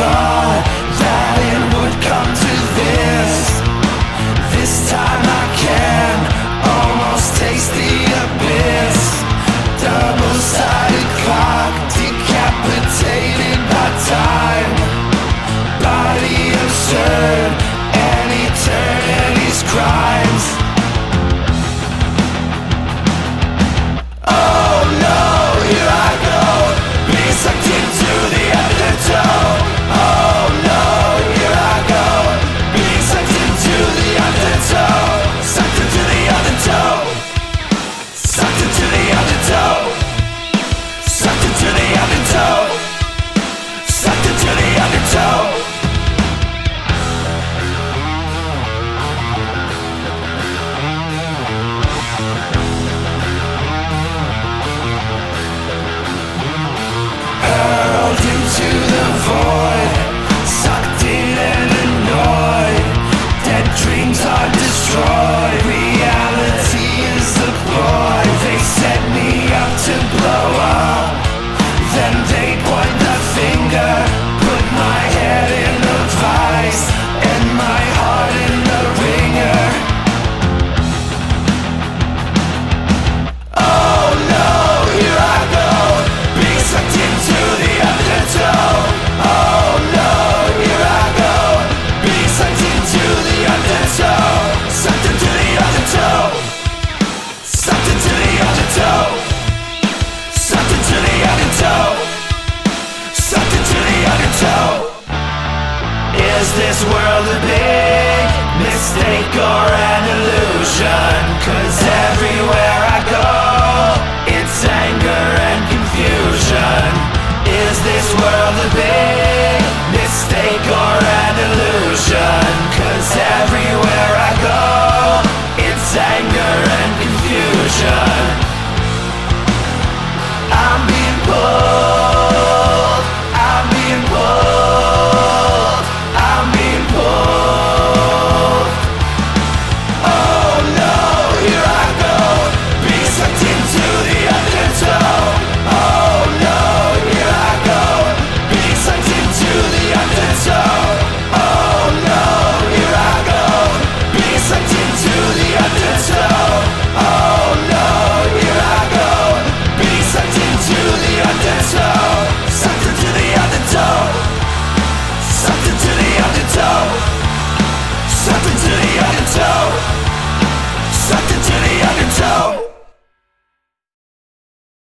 far world a big mistake or